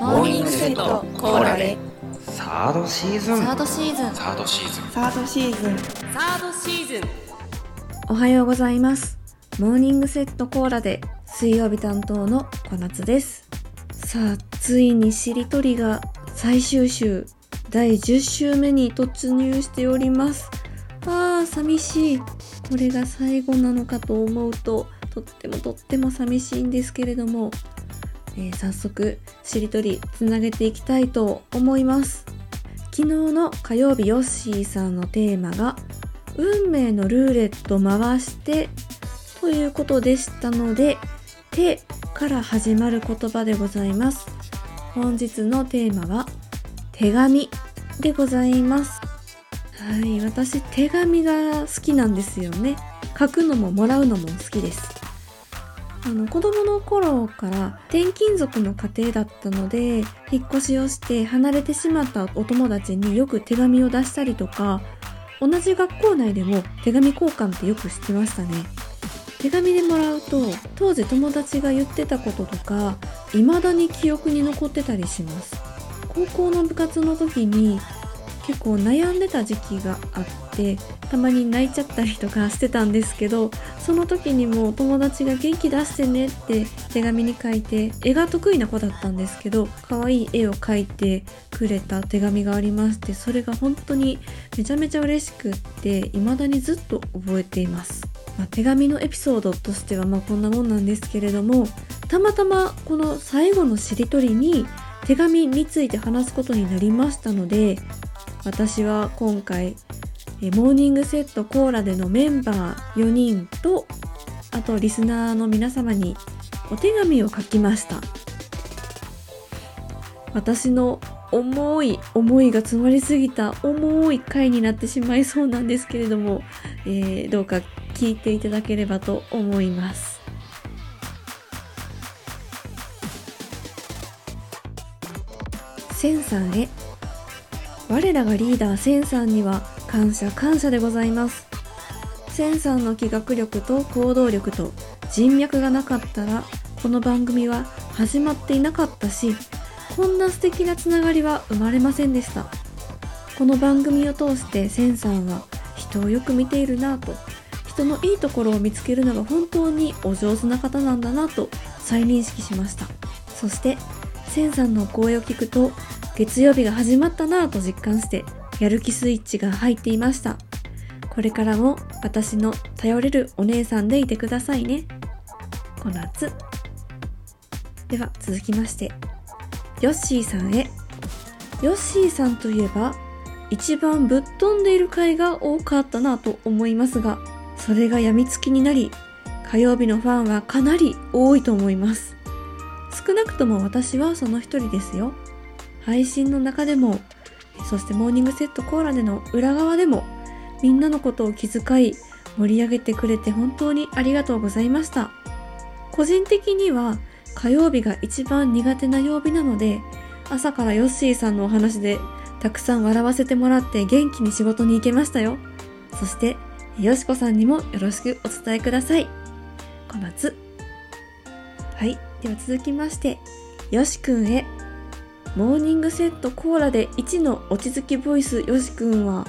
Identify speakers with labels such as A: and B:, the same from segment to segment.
A: モーニングセットコーラで
B: サードシーズン
A: サードシーズン
B: サードシーズン
C: サードシーズン
A: サードシーズン
D: おはようございます。モーニングセットコーラで水曜日担当の小夏です。さあ、ついにしりとりが最終週第10週目に突入しております。ああ、寂しい。これが最後なのかと思うと、とってもとっても寂しいんですけれども、えー早速しりとりつなげていきたいと思います。昨日の火曜日ヨッシーさんのテーマが運命のルーレット回してということでしたので手から始まる言葉でございます。本日のテーマは手紙でございます。はい私手紙が好きなんですよね。書くのももらうのも好きです。あの子供の頃から転勤族の家庭だったので引っ越しをして離れてしまったお友達によく手紙を出したりとか同じ学校内でも手紙交換ってよくしてましたね。手紙でもらうと当時友達が言ってたこととか未だに記憶に残ってたりします。高校の部活の時に結構悩んでた時期があってたまに泣いちゃったりとかしてたんですけどその時にも友達が元気出してねって手紙に書いて絵が得意な子だったんですけど可愛い絵を描いてくれた手紙がありましてそれが本当にめちゃめちゃ嬉しくって未だにずっと覚えています、まあ手紙のエピソードとしてはまあこんなもんなんですけれどもたまたまこの最後のしりとりに手紙について話すことになりましたので私は今回モーニングセットコーラでのメンバー4人とあとリスナーの皆様にお手紙を書きました。私の重い思いが詰まりすぎた重い回になってしまいそうなんですけれども、えーどうか聞いていただければと思います。センさんへ。我らがリーダーセンさんには感謝感謝でございます。センさんの企画力と行動力と人脈がなかったらこの番組は始まっていなかったしこんな素敵なつながりは生まれませんでした。この番組を通してセンさんは人をよく見ているなぁと人のいいところを見つけるのが本当にお上手な方なんだなと再認識しました。そしてセンさんの声を聞くと月曜日が始まったなぁと実感してやる気スイッチが入っていました。これからも私の頼れるお姉さんでいてくださいね。この夏。では続きましてヨッシーさんへ。ヨッシーさんといえば一番ぶっ飛んでいる回が多かったなと思いますがそれが病みつきになり火曜日のファンはかなり多いと思います。少なくとも私はその一人ですよ。配信の中でもそしてモーニングセットコーラでの裏側でもみんなのことを気遣い盛り上げてくれて本当にありがとうございました。個人的には火曜日が一番苦手な曜日なので朝からヨッシーさんのお話でたくさん笑わせてもらって元気に仕事に行けましたよ。そしてよしこさんにもよろしくお伝えください。小夏。はい。では続きましてよしくんへ。モーニングセットコーラで1の落ち着きボイスよしくんは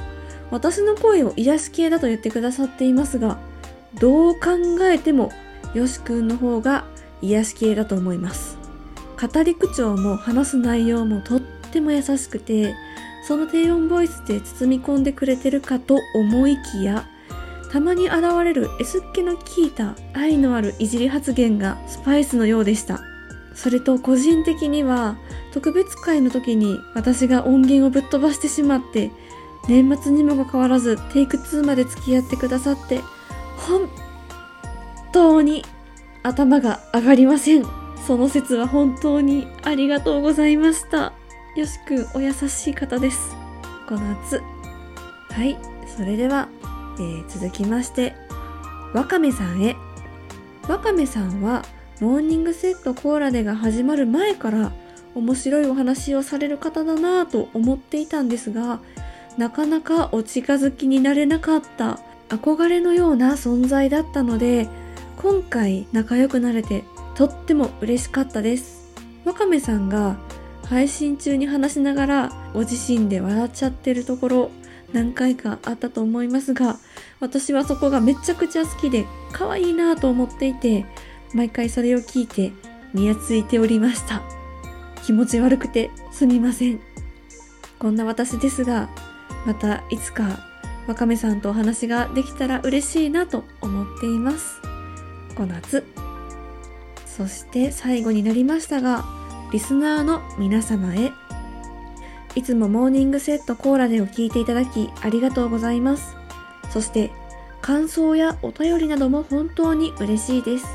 D: 私の声を癒し系だと言ってくださっていますがどう考えてもよしくんの方が癒し系だと思います。語り口調も話す内容もとっても優しくてその低音ボイスで包み込んでくれてるかと思いきやたまに現れる S っ気の効いた愛のあるいじり発言がスパイスのようでした。それと個人的には特別会の時に私が音源をぶっ飛ばしてしまって年末にもかかわらずテイク2まで付き合ってくださって本当に頭が上がりません。その説は本当にありがとうございました。よしくんお優しい方です。この夏。はい。それでは、えー続きましてわかめさんへ。わかめさんはモーニングセットコーラデが始まる前から面白いお話をされる方だなぁと思っていたんですがなかなかお近づきになれなかった憧れのような存在だったので今回仲良くなれてとっても嬉しかったです。わかめさんが配信中に話しながらご自身で笑っちゃってるところ何回かあったと思いますが私はそこがめちゃくちゃ好きで可愛いなぁと思っていて毎回それを聞いてにやついておりました。気持ち悪くてすみません。こんな私ですがまたいつかわかめさんとお話ができたら嬉しいなと思っています。この夏。そして最後になりましたがリスナーの皆様へ。いつもモーニングセットコーラでを聞いていただきありがとうございます。そして感想やお便りなども本当に嬉しいです。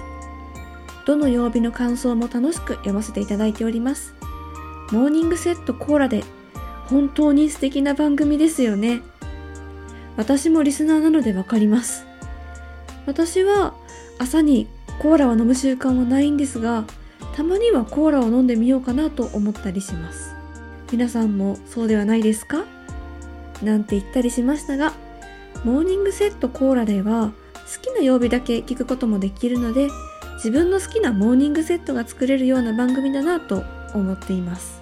D: どの曜日の感想も楽しく読ませていただいております。モーニングセットコーラで本当に素敵な番組ですよね。私もリスナーなのでわかります。私は朝にコーラを飲む習慣はないんですがたまにはコーラを飲んでみようかなと思ったりします。皆さんもそうではないですか？なんて言ったりしましたがモーニングセットコーラでは好きな曜日だけ聞くこともできるので自分の好きなモーニングセットが作れるような番組だなと思っています。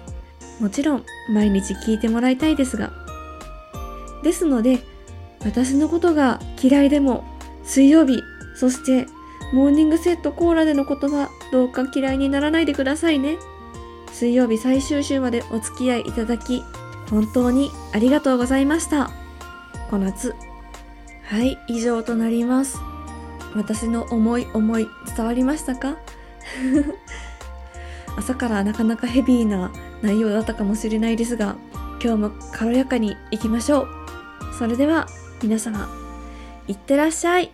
D: もちろん毎日聞いてもらいたいですが。ですので私のことが嫌いでも水曜日そしてモーニングセットコーラでのことはどうか嫌いにならないでくださいね。水曜日最終週までお付き合いいただき本当にありがとうございました。この夏はい以上となります。私の思い思い伝わりましたか？朝からなかなかヘビーな内容だったかもしれないですが今日も軽やかにいきましょう。それでは皆様いってらっしゃい。